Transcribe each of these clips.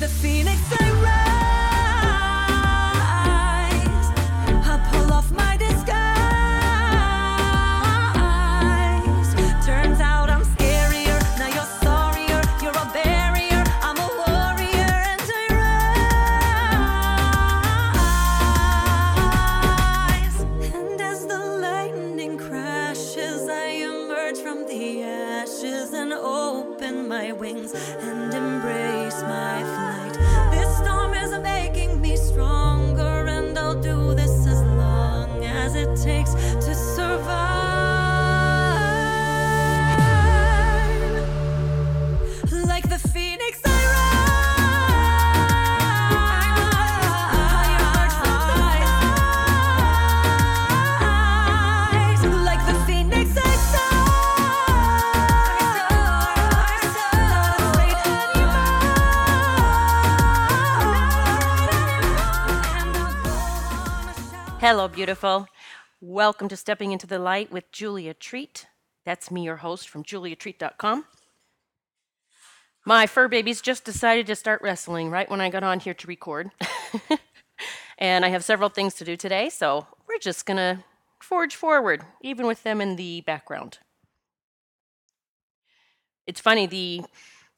the phoenix beautiful. Welcome to Stepping into the Light with Julia Treat. That's me, your host from juliatreat.com. My fur babies just decided to start wrestling right when I got on here to record. and I have several things to do today, so we're just going to forge forward, even with them in the background. It's funny, the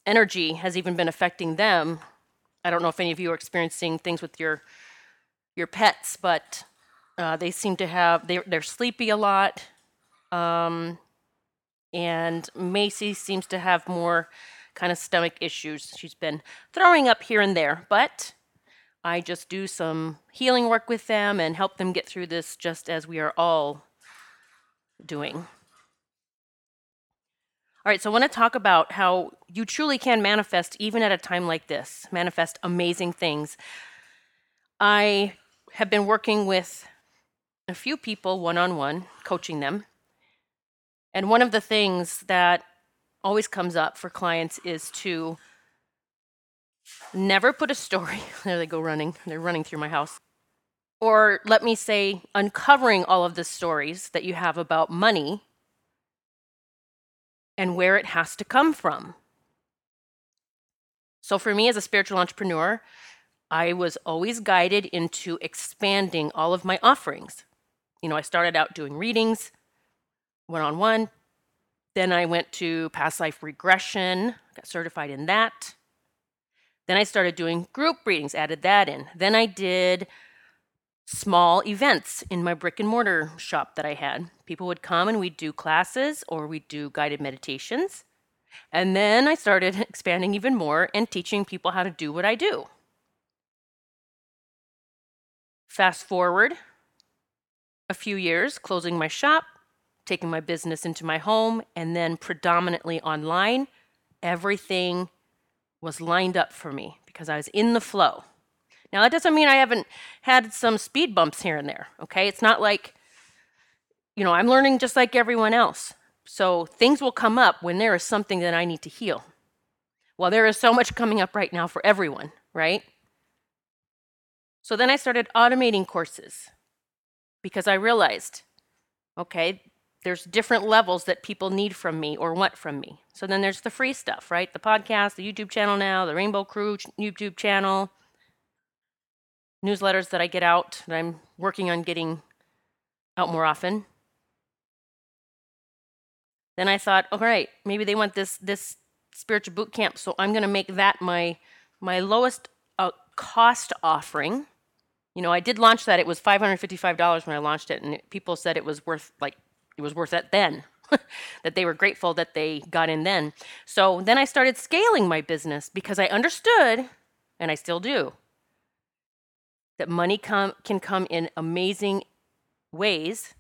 energy has even been affecting them. I don't know if any of you are experiencing things with your your pets, but uh, they seem to have they're, they're sleepy a lot um, and macy seems to have more kind of stomach issues she's been throwing up here and there but i just do some healing work with them and help them get through this just as we are all doing. All right so i want to talk about how you truly can manifest even at a time like this manifest amazing things. I have been working with a few people one on one, coaching them. And one of the things that always comes up for clients is to never put a story, there they go running, they're running through my house. Or let me say, uncovering all of the stories that you have about money and where it has to come from. So, for me as a spiritual entrepreneur, I was always guided into expanding all of my offerings you know, I started out doing readings one on one. Then I went to past life regression, got certified in that. Then I started doing group readings, added that in. Then I did small events in my brick and mortar shop that I had. People would come and we'd do classes or we'd do guided meditations. And then I started expanding even more and teaching people how to do what I do. Fast forward a few years, closing my shop, taking my business into my home, and then predominantly online, everything was lined up for me because I was in the flow. Now, that doesn't mean I haven't had some speed bumps here and there, okay? It's not like, you know, I'm learning just like everyone else. So things will come up when there is something that I need to heal. Well, there is so much coming up right now for everyone, right? So then I started automating courses because I realized, okay, there's different levels that people need from me or want from me. So then there's the free stuff, right? The podcast, the YouTube channel now, the Rainbow Crew YouTube channel, newsletters that I get out that I'm working on getting out more often. Then I thought, all right, maybe they want this this spiritual boot camp, so I'm going to make that my my lowest uh, cost offering you know, I did launch that. It was $555 when I launched it, and people said it was worth like it was worth it then. that they were grateful that they got in then. So then I started scaling my business because I understood, and I still do, that money come, can come in amazing ways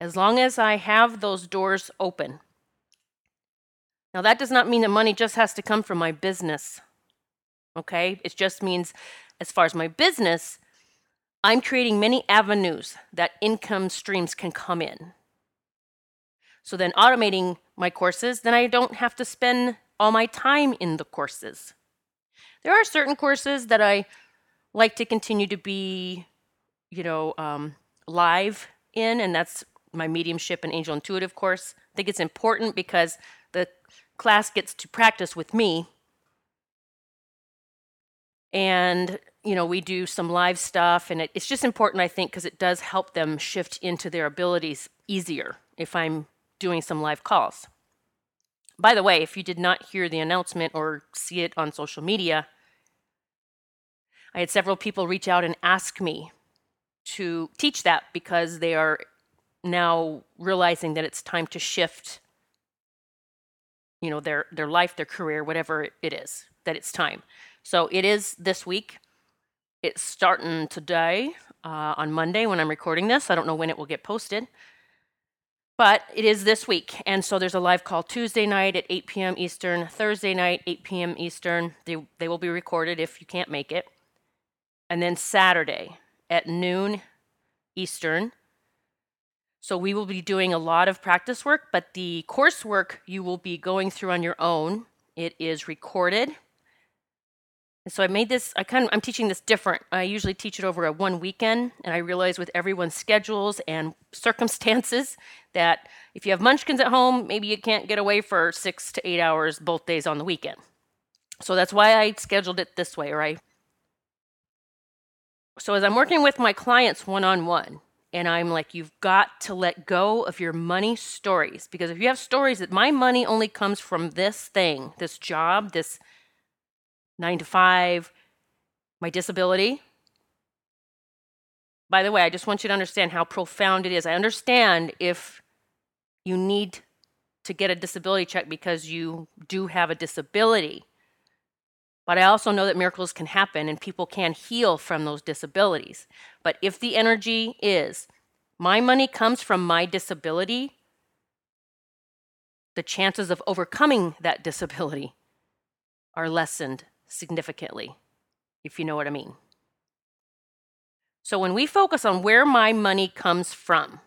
as long as I have those doors open. Now, that does not mean that money just has to come from my business. Okay? It just means as far as my business, I'm creating many avenues that income streams can come in. So then automating my courses, then I don't have to spend all my time in the courses. There are certain courses that I like to continue to be, you know, um, live in, and that's my mediumship and angel intuitive course. I think it's important because the class gets to practice with me and you know we do some live stuff and it, it's just important i think because it does help them shift into their abilities easier if i'm doing some live calls. By the way if you did not hear the announcement or see it on social media i had several people reach out and ask me to teach that because they are now realizing that it's time to shift you know their their life their career whatever it is that it's time so it is this week. It's starting today uh, on monday when i'm recording this. I don't know when it will get posted but it is this week. And so there's a live call tuesday night at 8 p.m eastern thursday night 8 p.m eastern. They, they will be recorded if you can't make it. And then saturday at noon eastern. So we will be doing a lot of practice work, but the coursework you will be going through on your own. It is recorded. So I made this, I kind of, I'm teaching this different. I usually teach it over a one weekend, and I realize with everyone's schedules and circumstances that if you have munchkins at home, maybe you can't get away for six to eight hours both days on the weekend. So that's why I scheduled it this way, right? So as I'm working with my clients one on one, and I'm like, you've got to let go of your money stories. Because if you have stories that my money only comes from this thing, this job, this nine to five, my disability. By the way, I just want you to understand how profound it is. I understand if you need to get a disability check because you do have a disability. But I also know that miracles can happen and people can heal from those disabilities. But if the energy is, my money comes from my disability, the chances of overcoming that disability are lessened significantly, if you know what I mean. So when we focus on where my money comes from,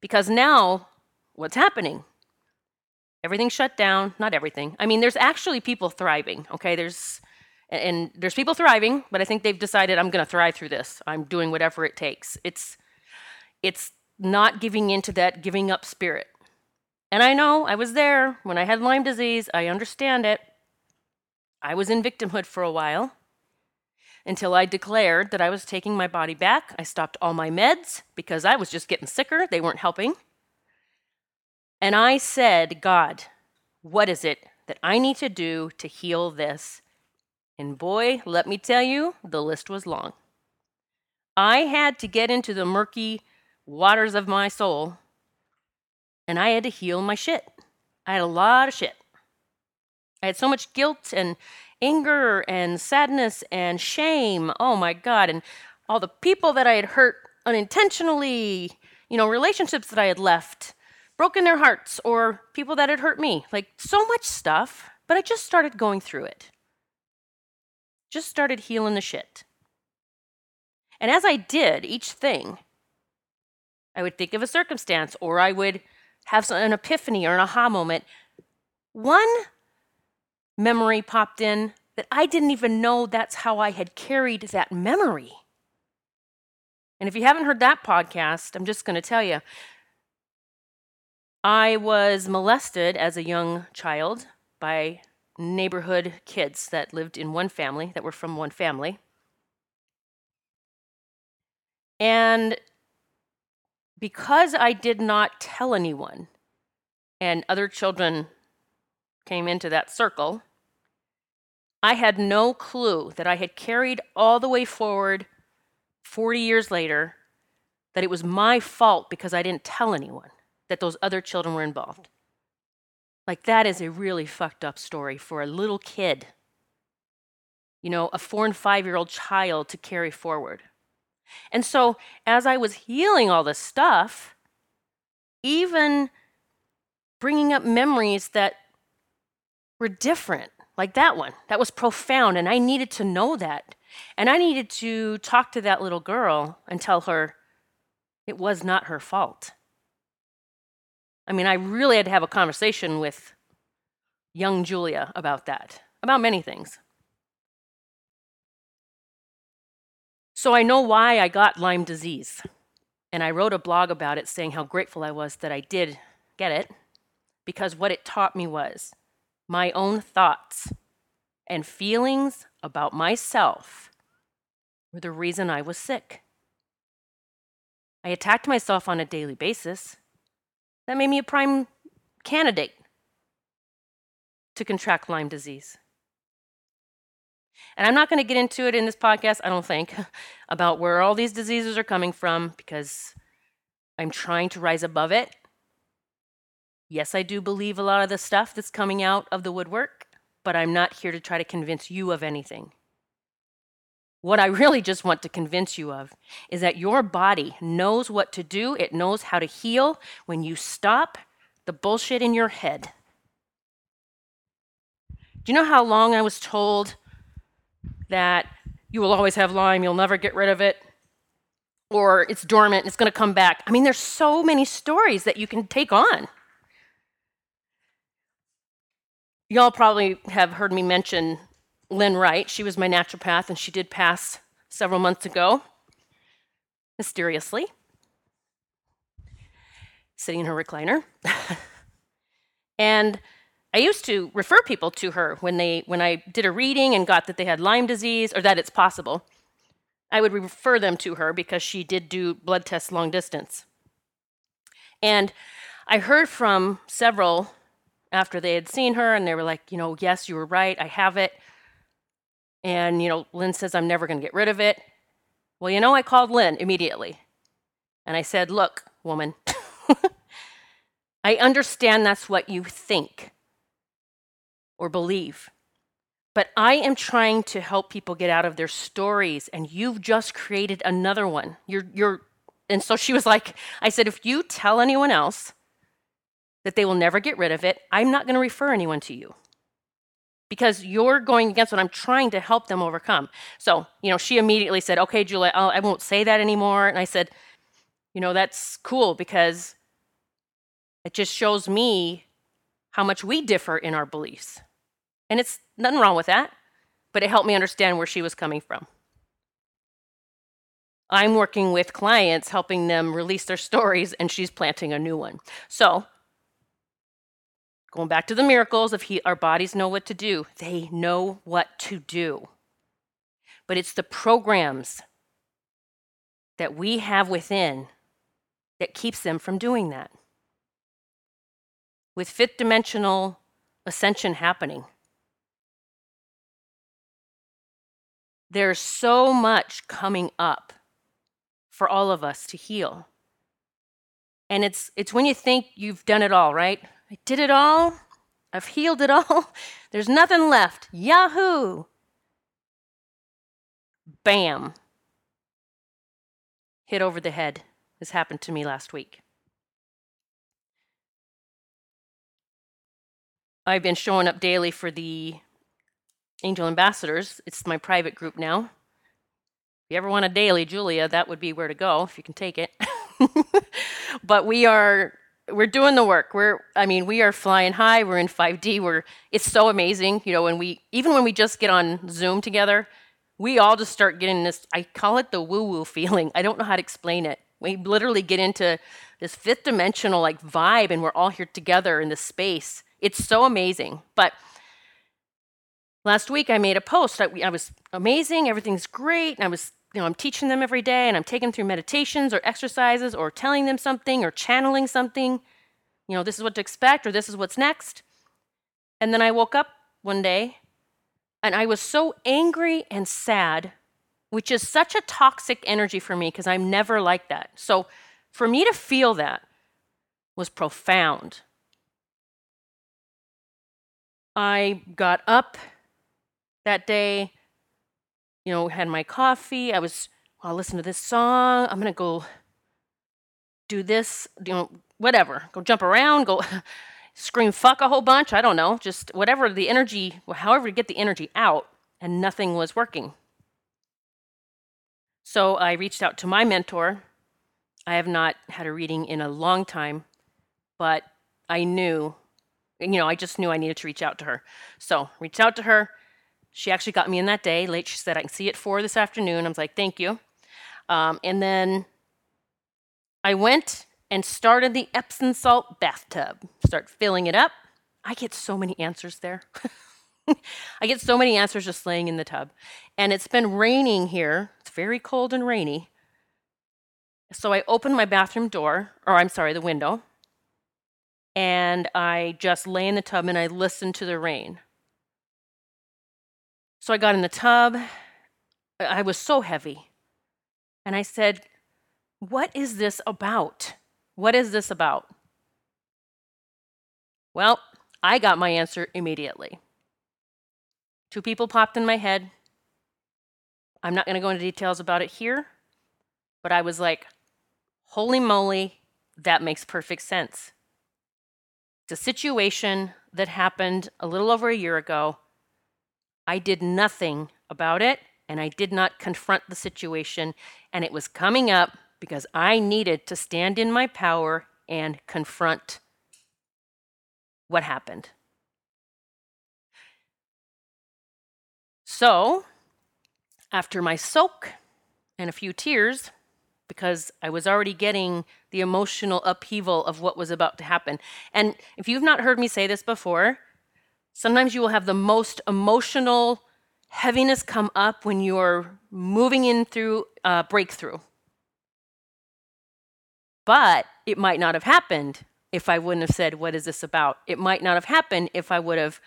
because now what's happening? Everything's shut down. Not everything. I mean, there's actually people thriving. Okay, there's and there's people thriving, but I think they've decided I'm going to thrive through this. I'm doing whatever it takes. It's it's not giving into that giving up spirit. And I know I was there when I had Lyme disease. I understand it. I was in victimhood for a while until I declared that I was taking my body back. I stopped all my meds because I was just getting sicker. They weren't helping. And I said, God, what is it that I need to do to heal this? And boy, let me tell you, the list was long. I had to get into the murky waters of my soul and I had to heal my shit. I had a lot of shit. I had so much guilt and anger and sadness and shame. Oh my God. And all the people that I had hurt unintentionally, you know, relationships that I had left broken their hearts or people that had hurt me. Like so much stuff, but I just started going through it. Just started healing the shit. And as I did each thing, I would think of a circumstance or I would have an epiphany or an aha moment. One memory popped in that I didn't even know that's how I had carried that memory. And if you haven't heard that podcast, I'm just going to tell you I was molested as a young child by neighborhood kids that lived in one family, that were from one family. And because I did not tell anyone, and other children came into that circle, I had no clue that I had carried all the way forward 40 years later that it was my fault because I didn't tell anyone that those other children were involved. Like, that is a really fucked up story for a little kid, you know, a four and five year old child to carry forward. And so, as I was healing all this stuff, even bringing up memories that were different, like that one, that was profound, and I needed to know that. And I needed to talk to that little girl and tell her it was not her fault. I mean, I really had to have a conversation with young Julia about that, about many things. So I know why I got Lyme disease. And I wrote a blog about it saying how grateful I was that I did get it, because what it taught me was my own thoughts and feelings about myself were the reason I was sick. I attacked myself on a daily basis. That made me a prime candidate to contract Lyme disease. And I'm not going to get into it in this podcast, I don't think, about where all these diseases are coming from because I'm trying to rise above it. Yes, I do believe a lot of the stuff that's coming out of the woodwork, but I'm not here to try to convince you of anything. What I really just want to convince you of is that your body knows what to do, it knows how to heal when you stop the bullshit in your head. Do you know how long I was told that you will always have Lyme, you'll never get rid of it, or it's dormant, it's going to come back? I mean, there's so many stories that you can take on. Y'all probably have heard me mention Lynn Wright. She was my naturopath, and she did pass several months ago, mysteriously, sitting in her recliner. and I used to refer people to her when they when I did a reading and got that they had Lyme disease or that it's possible. I would refer them to her because she did do blood tests long distance. And I heard from several after they had seen her and they were like, you know, yes, you were right, I have it. And, you know, Lynn says, I'm never going to get rid of it. Well, you know, I called Lynn immediately and I said, look, woman, I understand that's what you think or believe. But I am trying to help people get out of their stories, and you've just created another one. You're, you're, and so she was like, I said, if you tell anyone else that they will never get rid of it, I'm not going to refer anyone to you because you're going against what I'm trying to help them overcome. So, you know, she immediately said, okay, Julia, I'll, I will not say that anymore. And I said, you know, that's cool because it just shows me how much we differ in our beliefs. And it's nothing wrong with that, but it helped me understand where she was coming from. I'm working with clients, helping them release their stories, and she's planting a new one. So, going back to the miracles of he, our bodies know what to do, they know what to do. But it's the programs that we have within that keeps them from doing that. With fifth dimensional ascension happening, There's so much coming up for all of us to heal. And it's it's when you think you've done it all, right? I did it all. I've healed it all. There's nothing left. Yahoo! Bam. Hit over the head. This happened to me last week. I've been showing up daily for the Angel Ambassadors. It's my private group now. If you ever want a daily, Julia, that would be where to go if you can take it. but we are we're doing the work. We're I mean, we are flying high. We're in 5D. We're it's so amazing, you know, when we even when we just get on Zoom together, we all just start getting this I call it the woo-woo feeling. I don't know how to explain it. We literally get into this fifth dimensional like vibe and we're all here together in this space. It's so amazing. But Last week I made a post. I, I, was amazing, everything's great, and I was, you know, I'm teaching them every day, and I'm taking them through meditations or exercises or telling them something or channeling something. You know, this is what to expect or this is what's next. And then I woke up one day and I was so angry and sad, which is such a toxic energy for me because I'm never like that. So for me to feel that was profound. I got up that day. You know, had my coffee. I was, I'll listen to this song. I'm going to go do this, you know, whatever. Go jump around, go scream fuck a whole bunch. I don't know. Just whatever the energy, however to get the energy out. And nothing was working. So I reached out to my mentor. I have not had a reading in a long time, but I knew, you know, I just knew I needed to reach out to her. So reached out to her. She actually got me in that day late. She said, I can see it four this afternoon. I was like, thank you. Um, and then I went and started the Epsom salt bathtub. Start filling it up. I get so many answers there. I get so many answers just laying in the tub. And it's been raining here. It's very cold and rainy. So I open my bathroom door, or I'm sorry, the window, and I just lay in the tub and I listen to the rain. So I got in the tub. I was so heavy. And I said, What is this about? What is this about? Well, I got my answer immediately. Two people popped in my head. I'm not going to go into details about it here, but I was like, holy moly, that makes perfect sense. It's a situation that happened a little over a year ago. I did nothing about it, and I did not confront the situation, and it was coming up because I needed to stand in my power and confront what happened. So, after my soak and a few tears, because I was already getting the emotional upheaval of what was about to happen. And if you've not heard me say this before, sometimes you will have the most emotional heaviness come up when you're moving in through a breakthrough. But it might not have happened if I wouldn't have said, What is this about? It might not have happened if I would have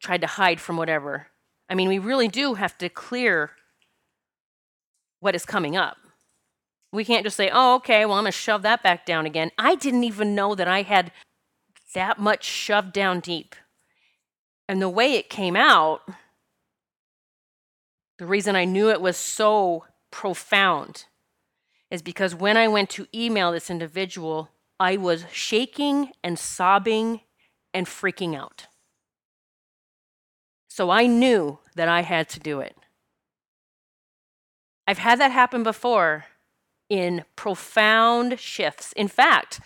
tried to hide from whatever. I mean, we really do have to clear what is coming up. We can't just say, oh, okay, well, I'm going to shove that back down again. I didn't even know that I had that much shoved down deep. And the way it came out, the reason I knew it was so profound is because when I went to email this individual, I was shaking and sobbing and freaking out. So I knew that I had to do it. I've had that happen before in profound shifts. In fact,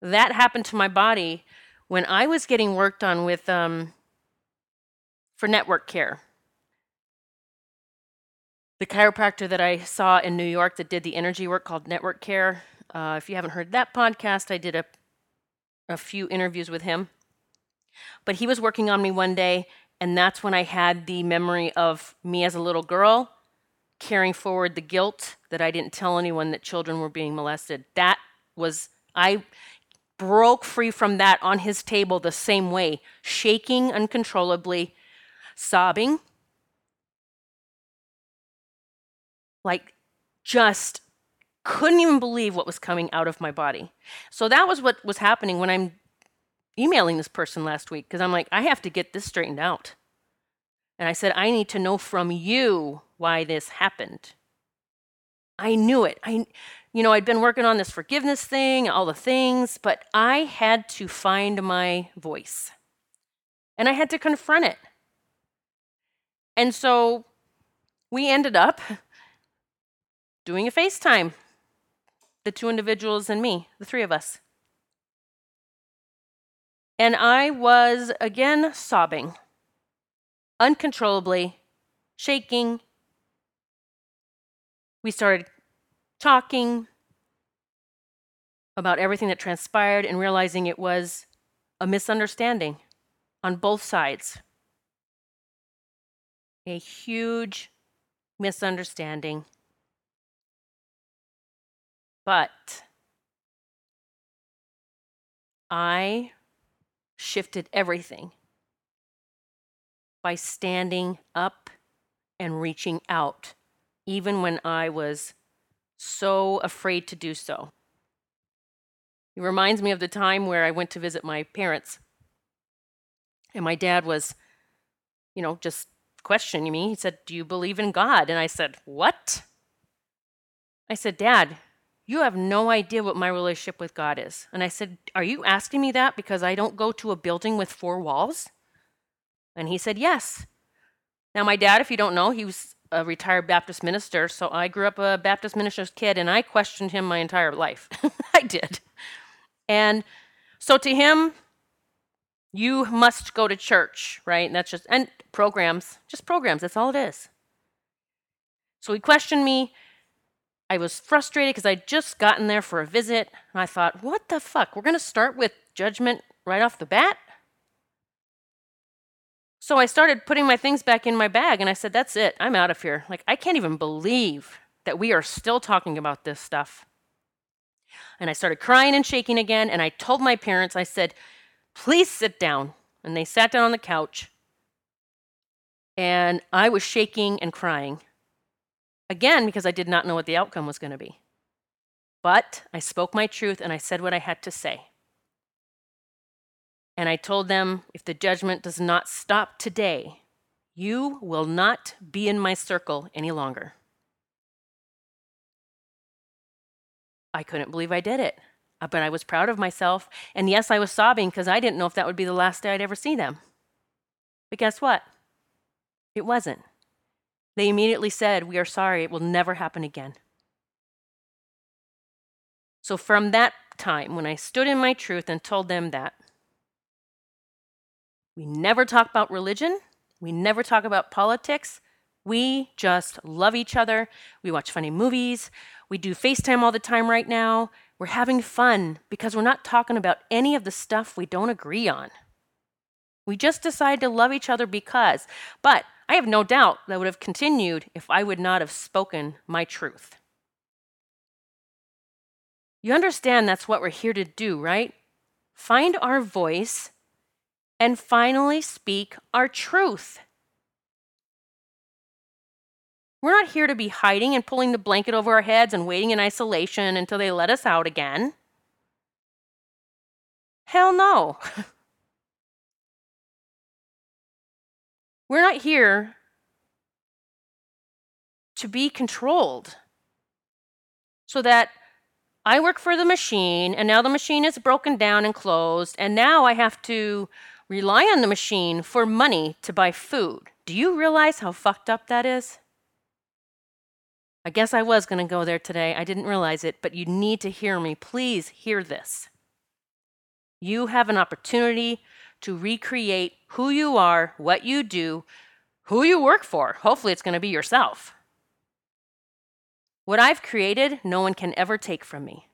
that happened to my body when I was getting worked on with um, for network care. The chiropractor that I saw in New York that did the energy work called Network Care. Uh, if you haven't heard that podcast, I did a a few interviews with him. But he was working on me one day, and that's when I had the memory of me as a little girl carrying forward the guilt that I didn't tell anyone that children were being molested. That was, I broke free from that on his table the same way, shaking uncontrollably, sobbing, like just couldn't even believe what was coming out of my body. So that was what was happening when I'm emailing this person last week because I'm like, I have to get this straightened out. And I said, I need to know from you why this happened. I knew it. I you know, I'd been working on this forgiveness thing, all the things, but I had to find my voice. And I had to confront it. And so we ended up doing a FaceTime. The two individuals and me, the three of us. And I was again sobbing uncontrollably, shaking. We started talking about everything that transpired and realizing it was a misunderstanding on both sides. A huge misunderstanding. But I shifted everything by standing up and reaching out, even when I was so afraid to do so. It reminds me of the time where I went to visit my parents, and my dad was, you know, just questioning me. He said, Do you believe in God? And I said, What? I said, Dad, you have no idea what my relationship with God is. And I said, Are you asking me that because I don't go to a building with four walls? And he said, Yes. Now, my dad, if you don't know, he was a retired Baptist minister. So I grew up a Baptist minister's kid and I questioned him my entire life. I did. And so to him, you must go to church, right? And that's just, and programs, just programs. That's all it is. So he questioned me. I was frustrated because I'd just gotten there for a visit. And I thought, what the fuck? We're going to start with judgment right off the bat? So I started putting my things back in my bag and I said, That's it. I'm out of here. Like, I can't even believe that we are still talking about this stuff. And I started crying and shaking again. And I told my parents, I said, Please sit down. And they sat down on the couch. And I was shaking and crying. Again, because I did not know what the outcome was going to be. But I spoke my truth and I said what I had to say. And I told them, if the judgment does not stop today, you will not be in my circle any longer. I couldn't believe I did it, Uh, but I was proud of myself. And yes, I was sobbing because I didn't know if that would be the last day I'd ever see them. But guess what? It wasn't. They immediately said, We are sorry, it will never happen again. So from that time, when I stood in my truth and told them that, we never talk about religion. We never talk about politics. We just love each other. We watch funny movies. We do FaceTime all the time right now. We're having fun because we're not talking about any of the stuff we don't agree on. We just decide to love each other because. But I have no doubt that would have continued if I would not have spoken my truth. You understand that's what we're here to do, right? Find our voice and finally speak our truth. We're not here to be hiding and pulling the blanket over our heads and waiting in isolation until they let us out again. Hell no. We're not here to be controlled so that I work for the machine and now the machine is broken down and closed, and now I have to rely on the machine for money to buy food. Do you realize how fucked up that is? I guess I was going to go there today. I didn't realize it, but you need to hear me. Please hear this. You have an opportunity to recreate who you are, what you do, who you work for. Hopefully, it's going to be yourself. What I've created, no one can ever take from me.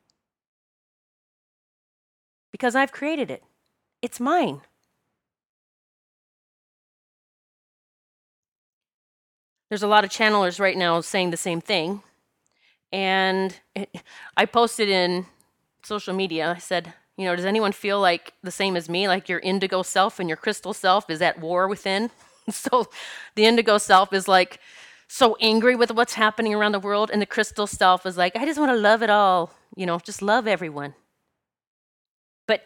Because I've created it, it's mine. There's a lot of channelers right now saying the same thing. And it, I posted in social media, I said, you know, does anyone feel like the same as me, like your indigo self and your crystal self is at war within? so the indigo self is like so angry with what's happening around the world, and the crystal self is like, I just want to love it all, you know, just love everyone. But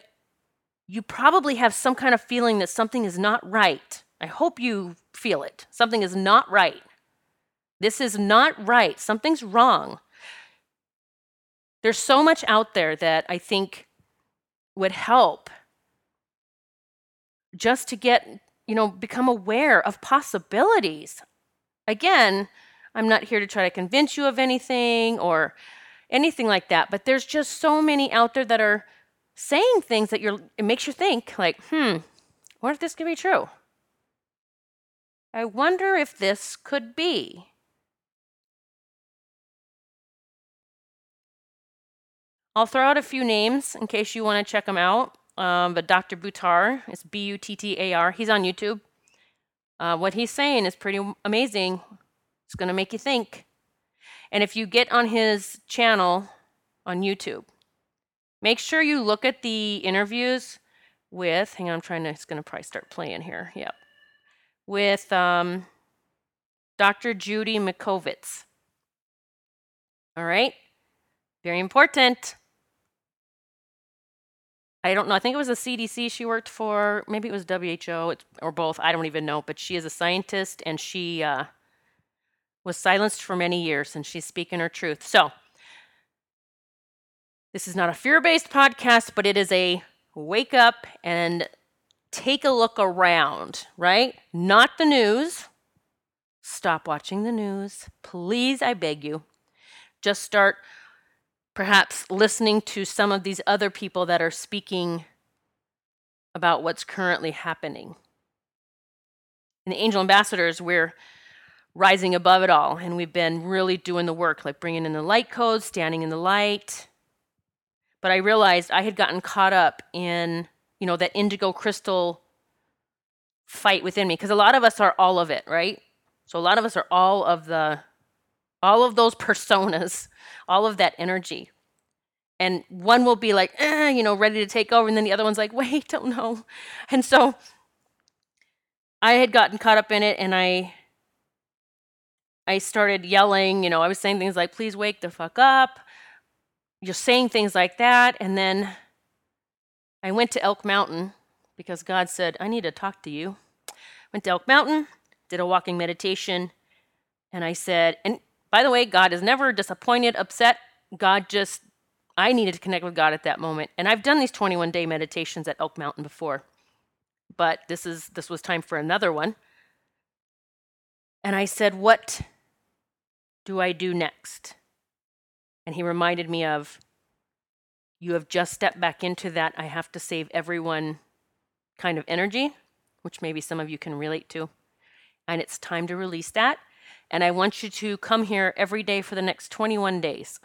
you probably have some kind of feeling that something is not right. I hope you feel it. Something is not right. This is not right. Something's wrong. There's so much out there that I think would help just to get, you know, become aware of possibilities. Again, I'm not here to try to convince you of anything or anything like that, but there's just so many out there that are saying things that you're it makes you think like, hmm, what if this could be true? I wonder if this could be. I'll throw out a few names in case you want to check them out. Um, but Dr. Buttar, it's B U T T A R, he's on YouTube. Uh, what he's saying is pretty amazing. It's going to make you think. And if you get on his channel on YouTube, make sure you look at the interviews with, hang on, I'm trying to, it's going to probably start playing here. Yep. With um, Dr. Judy Mikovits. All right? Very important. I don't know. I think it was the CDC she worked for. Maybe it was WHO or both. I don't even know. But she is a scientist and she uh, was silenced for many years and she's speaking her truth. So, this is not a fear based podcast, but it is a wake up and take a look around, right? Not the news. Stop watching the news. Please, I beg you. Just start perhaps listening to some of these other people that are speaking about what's currently happening. In the Angel Ambassadors, we're rising above it all, and we've been really doing the work, like bringing in the light codes, standing in the light. But I realized I had gotten caught up in, you know, that indigo crystal fight within me because a lot of us are all of it, right? So a lot of us are all of the all of those personas, all of that energy. And one will be like, eh, you know, ready to take over, and then the other one's like, wait, don't know. And so I had gotten caught up in it, and I I started yelling. You know, I was saying things like, please wake the fuck up. You're saying things like that, and then I went to Elk Mountain because God said, I need to talk to you. Went to Elk Mountain, did a walking meditation, and I said, and by the way, God is never disappointed, upset. God just, I needed to connect with God at that moment. And I've done these 21 day meditations at Elk Mountain before, but this is this was time for another one. And I said, What do I do next? And he reminded me of, You have just stepped back into that. I have to save everyone kind of energy, which maybe some of you can relate to. And it's time to release that. And I want you to come here every day for the next 21 days.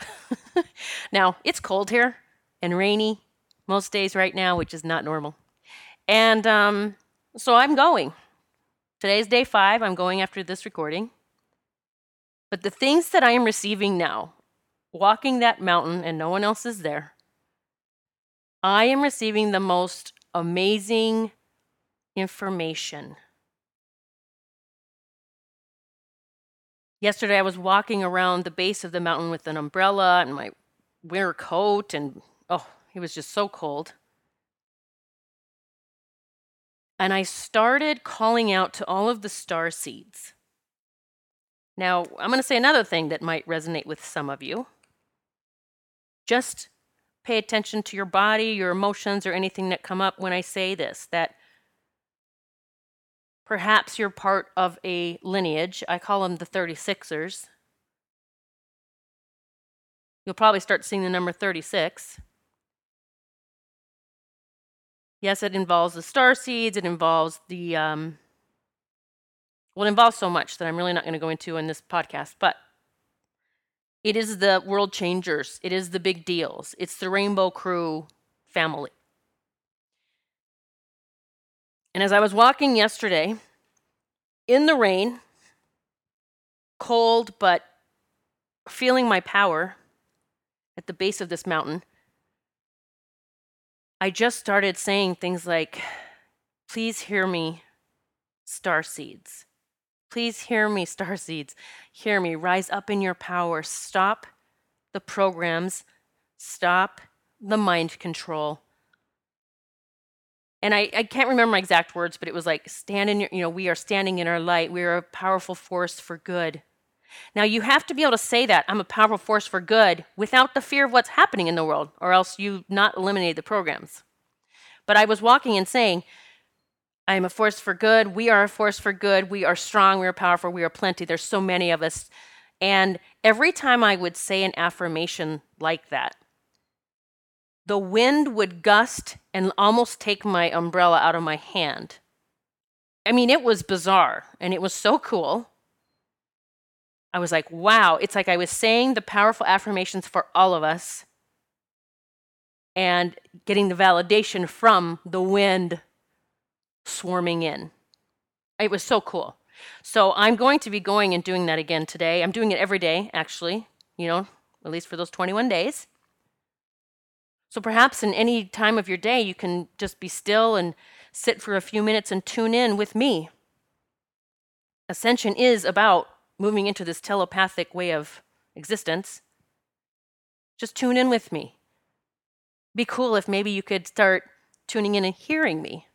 now, it's cold here and rainy most days right now, which is not normal. And um, so I'm going. Today's day five. I'm going after this recording. But the things that I am receiving now, walking that mountain and no one else is there, I am receiving the most amazing information. Yesterday, I was walking around the base of the mountain with an umbrella and my winter coat, and oh, it was just so cold. And I started calling out to all of the star seeds. Now, I'm going to say another thing that might resonate with some of you. Just pay attention to your body, your emotions, or anything that come up when I say this. That perhaps you're part of a lineage. I call them the 36ers. You'll probably start seeing the number 36. Yes, it involves the star seeds. It involves the um, well, it involves so much that I'm really not going to go into in this podcast, but it is the world changers. It is the big deals. It's the Rainbow Crew family. And as I was walking yesterday in the rain, cold, but feeling my power at the base of this mountain, I just started saying things like, Please hear me, star seeds. Please hear me, star seeds. Hear me. Rise up in your power. Stop the programs. Stop the mind control. And I, I can't remember my exact words, but it was like, stand in your, you know, we are standing in our light. We are a powerful force for good. Now, you have to be able to say that I'm a powerful force for good without the fear of what's happening in the world, or else you not eliminate the programs. But I was walking and saying, I am a force for good. We are a force for good. We are strong. We are powerful. We are plenty. There's so many of us. And every time I would say an affirmation like that, the wind would gust and almost take my umbrella out of my hand. I mean, it was bizarre and it was so cool. I was like, wow, it's like I was saying the powerful affirmations for all of us and getting the validation from the wind swarming in. It was so cool. So I'm going to be going and doing that again today. I'm doing it every day, actually, you know, at least for those 21 days. So perhaps in any time of your day, you can just be still and sit for a few minutes and tune in with me. Ascension is about moving into this telepathic way of existence. Just tune in with me. Be cool if maybe you could start tuning in and hearing me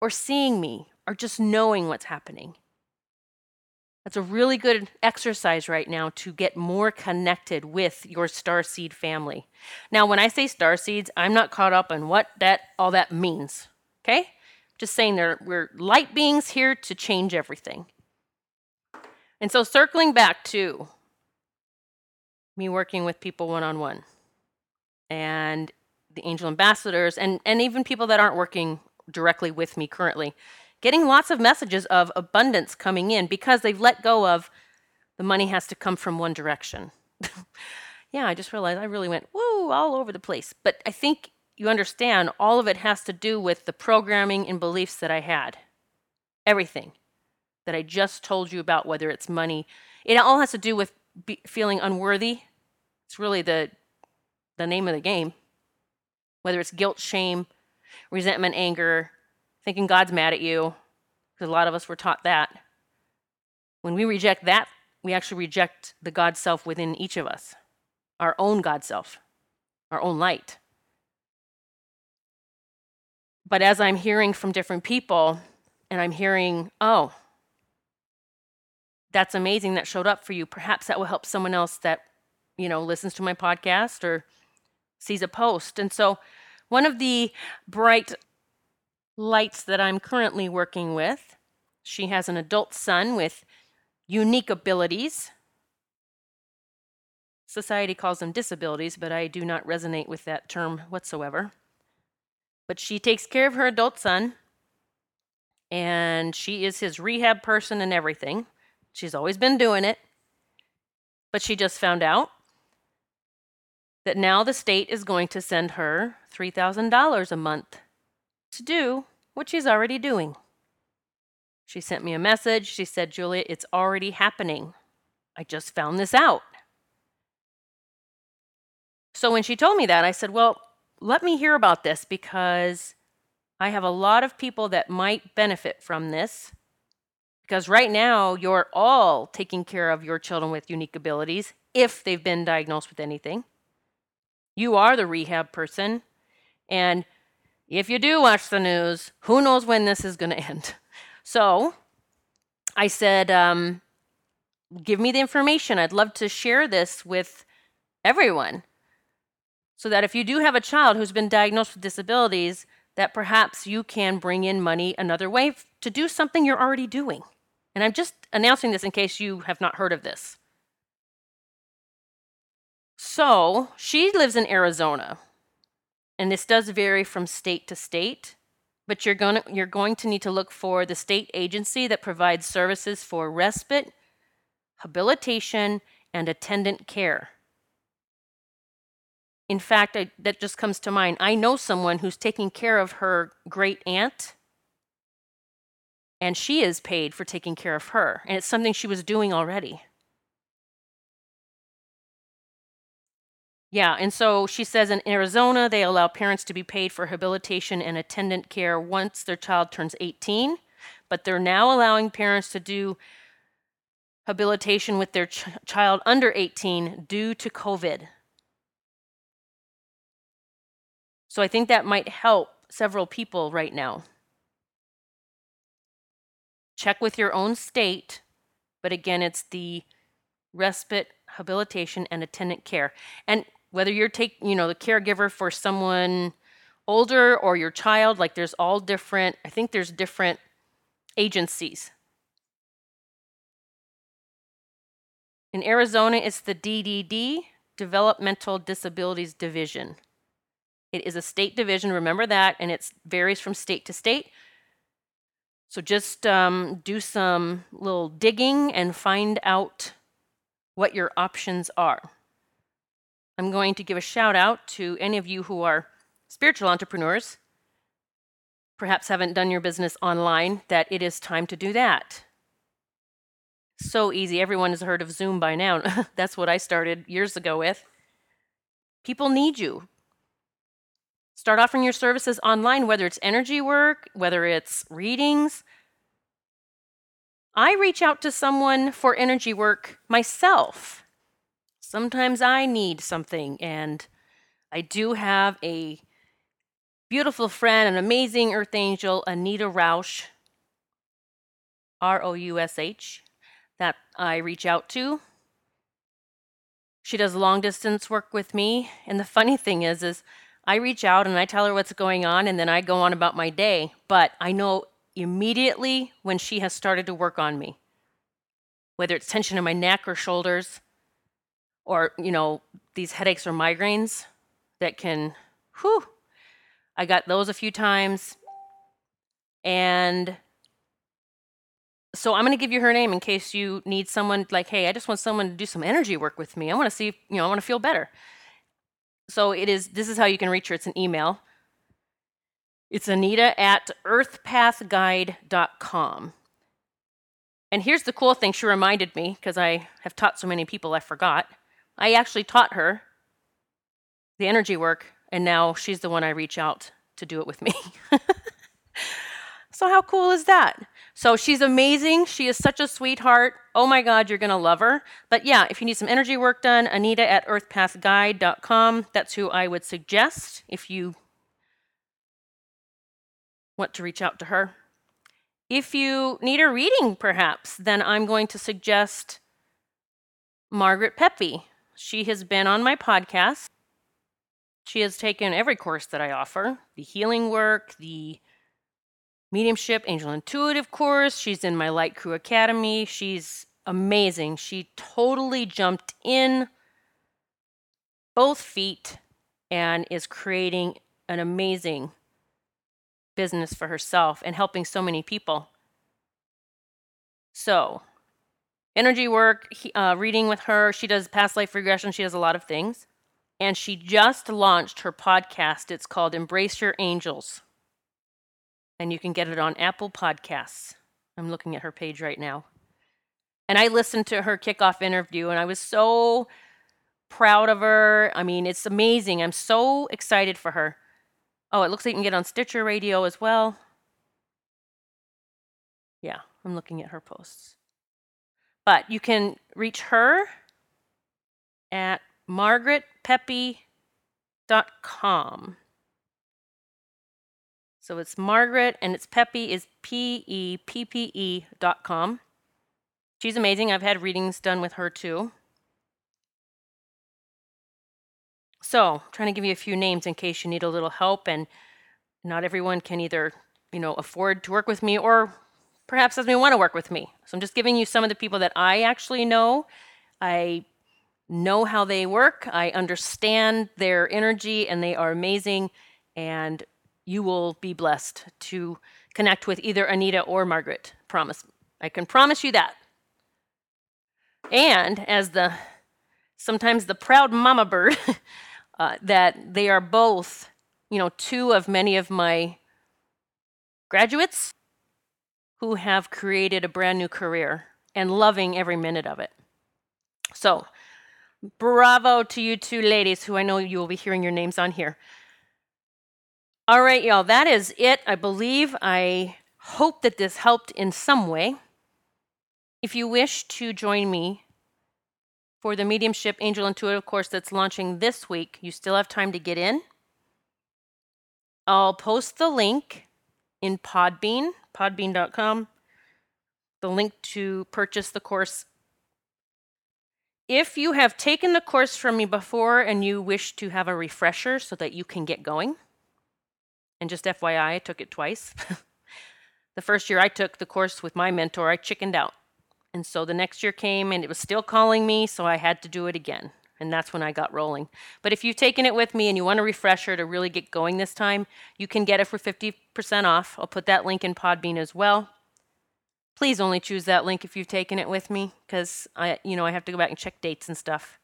or seeing me or just knowing what's happening. That's a really good exercise right now to get more connected with your star seed family. Now, when I say star seeds, I'm not caught up on what that all that means. Okay? Just saying there we're light beings here to change everything. And so circling back to me working with people one on one and the angel ambassadors and, and even people that aren't working directly with me currently, getting lots of messages of abundance coming in because they've let go of the money has to come from one direction. yeah, I just realized I really went woo all over the place. But I think you understand all of it has to do with the programming and beliefs that I had. everything that I just told you about, whether it's money, it all has to do with be, feeling unworthy. It's really the the name of the game. Whether it's guilt, shame, resentment, anger, thinking God's mad at you, because a lot of us were taught that. When we reject that, we actually reject the God self within each of us, our own God self, our own light. But as I'm hearing from different people, and I'm hearing, oh, that's amazing that showed up for you. Perhaps that will help someone else that, you know, listens to my podcast or sees a post. And so, one of the bright lights that I'm currently working with, she has an adult son with unique abilities. Society calls them disabilities, but I do not resonate with that term whatsoever. But she takes care of her adult son, and she is his rehab person and everything. She's always been doing it. But she just found out that now the state is going to send her $3,000 a month to do what she's already doing. She sent me a message. She said, Julia, it's already happening. I just found this out. So when she told me that, I said, Well, let me hear about this because I have a lot of people that might benefit from this. Because right now, you're all taking care of your children with unique abilities if they've been diagnosed with anything. You are the rehab person. And if you do watch the news, who knows when this is going to end? So I said, um, give me the information. I'd love to share this with everyone so that if you do have a child who's been diagnosed with disabilities, that perhaps you can bring in money another way to do something you're already doing. And I'm just announcing this in case you have not heard of this. So she lives in Arizona, and this does vary from state to state, but you're going to, you're going to need to look for the state agency that provides services for respite, habilitation, and attendant care. In fact, I, that just comes to mind. I know someone who's taking care of her great aunt, and she is paid for taking care of her, and it's something she was doing already. Yeah, and so she says in Arizona, they allow parents to be paid for habilitation and attendant care once their child turns 18, but they're now allowing parents to do habilitation with their ch- child under 18 due to COVID. So I think that might help several people right now. Check with your own state, but again, it's the respite, habilitation, and attendant care. And whether you're taking, you know, the caregiver for someone older or your child, like there's all different, I think there's different agencies. In Arizona, it's the DDD, Developmental Disabilities Division. It is a state division, remember that, and it varies from state to state. So just um, do some little digging and find out what your options are. I'm going to give a shout out to any of you who are spiritual entrepreneurs, perhaps haven't done your business online, that it is time to do that. So easy. Everyone has heard of Zoom by now. That's what I started years ago with. People need you. Start offering your services online, whether it's energy work, whether it's readings. I reach out to someone for energy work myself. Sometimes I need something, and I do have a beautiful friend, an amazing earth angel, Anita Roush, R O U S H, that I reach out to. She does long distance work with me, and the funny thing is, is I reach out and I tell her what's going on, and then I go on about my day. But I know immediately when she has started to work on me, whether it's tension in my neck or shoulders, or, you know, these headaches or migraines that can, whew, I got those a few times. And so I'm going to give you her name in case you need someone like, hey, I just want someone to do some energy work with me. I want to see, you know, I want to feel better. So it is, this is how you can reach her. It's an email. It's Anita at earthpathguide.com. And here's the cool thing she reminded me, because I have taught so many people I forgot. I actually taught her the energy work, and now she's the one I reach out to do it with me. so, how cool is that? So, she's amazing. She is such a sweetheart. Oh my God, you're going to love her. But yeah, if you need some energy work done, Anita at earthpathguide.com. That's who I would suggest if you want to reach out to her. If you need a reading, perhaps, then I'm going to suggest Margaret Peppe. She has been on my podcast. She has taken every course that I offer the healing work, the mediumship, angel intuitive course. She's in my Light Crew Academy. She's amazing. She totally jumped in both feet and is creating an amazing business for herself and helping so many people. So, energy work, uh, reading with her. She does past life regression. She does a lot of things. And she just launched her podcast. It's called Embrace Your Angels. And you can get it on Apple Podcasts. I'm looking at her page right now. And I listened to her kickoff interview and I was so proud of her. I mean, it's amazing. I'm so excited for her. Oh, it looks like you can get on Stitcher Radio as well. Yeah, I'm looking at her posts. But you can reach her at margaretpeppe.com. So it's Margaret and it's Peppe is P E P P E dot com. She's amazing. I've had readings done with her too. So, trying to give you a few names in case you need a little help, and not everyone can either, you know, afford to work with me or perhaps doesn't want to work with me. So, I'm just giving you some of the people that I actually know. I know how they work, I understand their energy, and they are amazing. And you will be blessed to connect with either Anita or Margaret. Promise. I can promise you that. And as the sometimes the proud mama bird uh, that they are both, you know, two of many of my graduates who have created a brand new career and loving every minute of it. So, bravo to you two ladies who I know you will be hearing your names on here. All right, y'all, that is it. I believe I hope that this helped in some way. If you wish to join me for the Mediumship Angel Intuitive course that's launching this week. You still have time to get in. I'll post the link in Podbean, podbean.com, the link to purchase the course. If you have taken the course from me before and you wish to have a refresher so that you can get going, and just FYI, I took it twice. the first year I took the course with my mentor, I chickened out. And so the next year came and it was still calling me, so I had to do it again. And that's when I got rolling. But if you've taken it with me and you want a refresher to really get going this time, you can get it for 50% off. I'll put that link in Podbean as well. Please only choose that link if you've taken it with me because I you know I have to go back and check dates and stuff.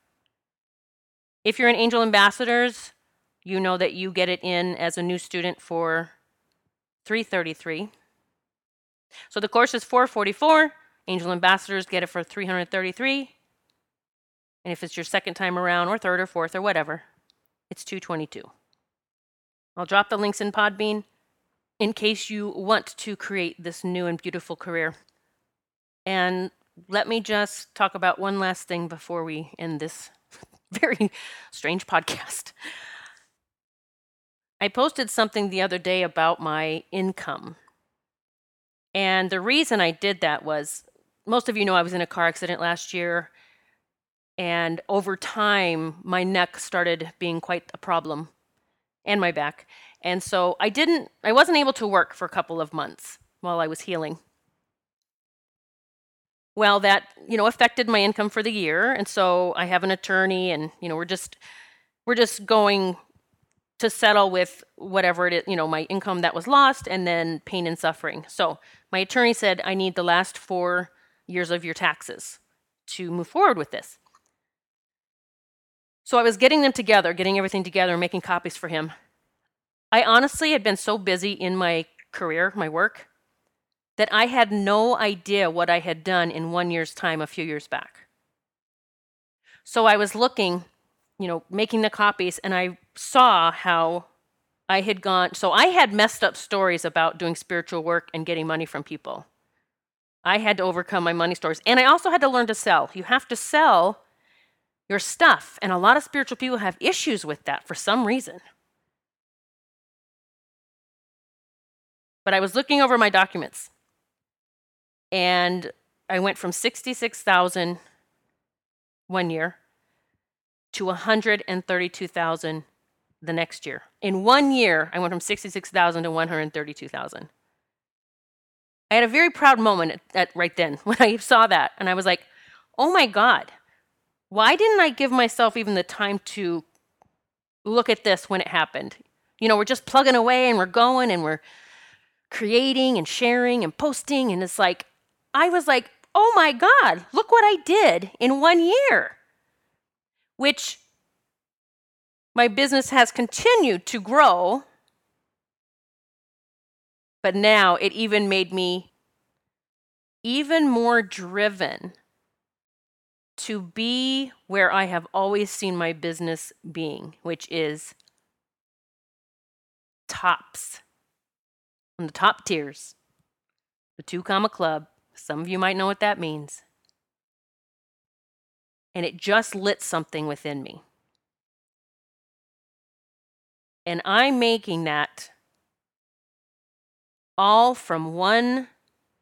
If you're an Angel Ambassadors, you know that you get it in as a new student for 333. So the course is 444. Angel ambassadors get it for 333. And if it's your second time around, or third or fourth or whatever, it's 222. I'll drop the links in Podbean in case you want to create this new and beautiful career. And let me just talk about one last thing before we end this very strange podcast. I posted something the other day about my income. And the reason I did that was most of you know I was in a car accident last year. And over time, my neck started being quite a problem and my back. And so I didn't, I wasn't able to work for a couple of months while I was healing. Well, that, you know, affected my income for the year. And so I have an attorney and, you know, we're just, we're just going to settle with whatever it is, you know, my income that was lost and then pain and suffering. So my attorney said, I need the last four years of your taxes to move forward with this. So I was getting them together, getting everything together, making copies for him. I honestly had been so busy in my career, my work, that I had no idea what I had done in one year's time a few years back. So I was looking, you know, making the copies, and I saw how I had gone. So I had messed up stories about doing spiritual work and getting money from people. I had to overcome my money stories. And I also had to learn to sell. You have to sell your stuff. And a lot of spiritual people have issues with that for some reason. But I was looking over my documents and I went from 66,000 one year to 132,000 the next year. In one year, I went from 66,000 to 132,000. I had a very proud moment at, at, right then when I saw that, and I was like, "Oh my God, why didn't I give myself even the time to look at this when it happened? You know, we're just plugging away and we're going and we're creating and sharing and posting, and it's like, I was like, oh my God, look what I did in one year, which my business has continued to grow. But now it even made me even more driven to be where I have always seen my business being, which is tops on the top tiers, the two comma club, some of you might know what that means. And it just lit something within me. And I'm making that all from one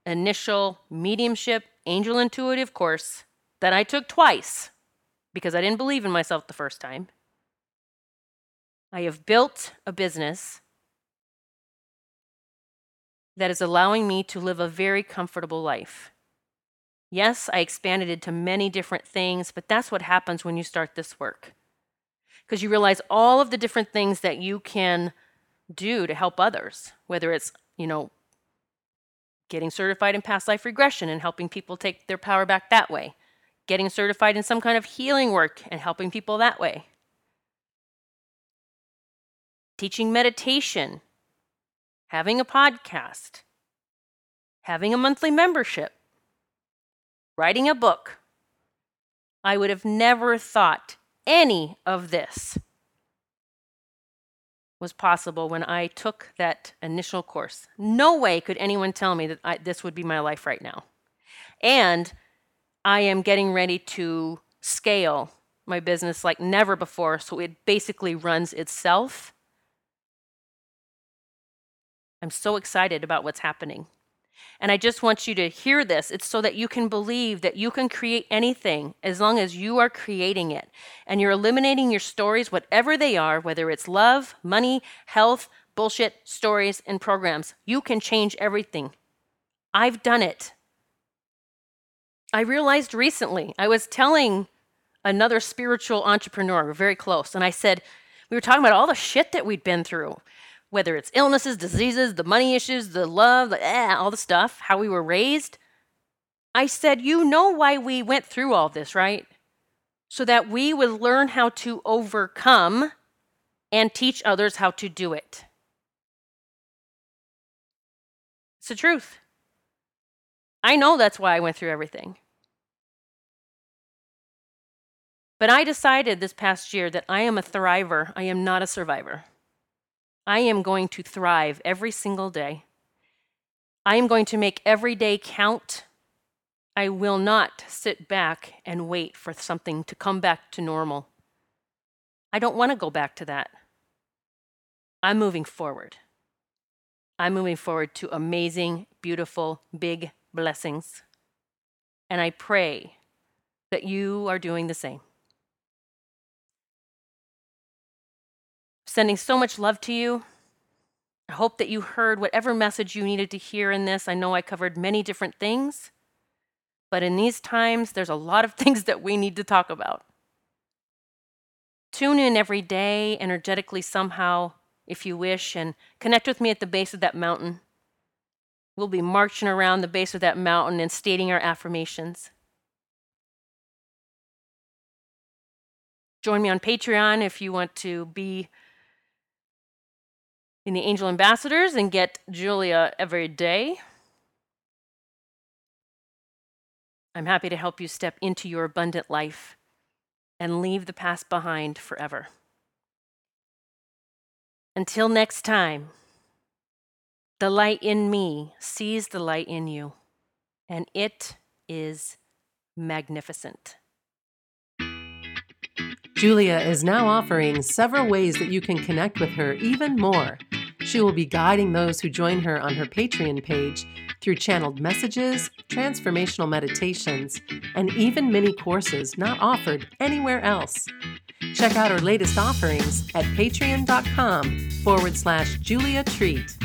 initial mediumship angel intuitive course that I took twice because I didn't believe in myself the first time. I have built a business that is allowing me to live a very comfortable life. Yes, I expanded it to many different things, but that's what happens when you start this work. Because you realize all of the different things that you can do to help others, whether it's, you know, getting certified in past life regression and helping people take their power back that way, getting certified in some kind of healing work and helping people that way, teaching meditation having a podcast, having a monthly membership, writing a book. I would have never thought any of this was possible when I took that initial course. No way could anyone tell me that I, this would be my life right now. And I am getting ready to scale my business like never before, so it basically runs itself I'm so excited about what's happening. And I just want you to hear this. It's so that you can believe that you can create anything as long as you are creating it. And you're eliminating your stories, whatever they are, whether it's love, money, health, bullshit, stories, and programs. You can change everything. I've done it. I realized recently, I was telling another spiritual entrepreneur, we're very close, and I said, we were talking about all the shit that we'd been through whether it's illnesses, diseases, the money issues, the love, the, eh, all the stuff, how we were raised. I said, You know why we went through all this, right? So that we would learn how to overcome and teach others how to do it. It's the truth. I know that's why I went through everything. But I decided this past year that I am a thriver, I am not a survivor. I am going to thrive every single day. I am going to make every day count. I will not sit back and wait for something to come back to normal. I don't want to go back to that. I'm moving forward. I'm moving forward to amazing, beautiful, big blessings. And I pray that you are doing the same. Sending so much love to you. I hope that you heard whatever message you needed to hear in this. I know I covered many different things, but in these times, there's a lot of things that we need to talk about. Tune in every day, energetically somehow, if you wish, and connect with me at the base of that mountain. We'll be marching around the base of that mountain and stating our affirmations. Join me on Patreon if you want to be in the Angel Ambassadors and get Julia every day. I'm happy to help you step into your abundant life and leave the past behind forever. Until next time, the light in me sees the light in you, and it is magnificent. Julia is now offering several ways that you can connect with her even more. She will be guiding those who join her on her Patreon page through channeled messages, transformational meditations, and even mini courses not offered anywhere else. Check out her latest offerings at patreon.com forward slash Julia Treat.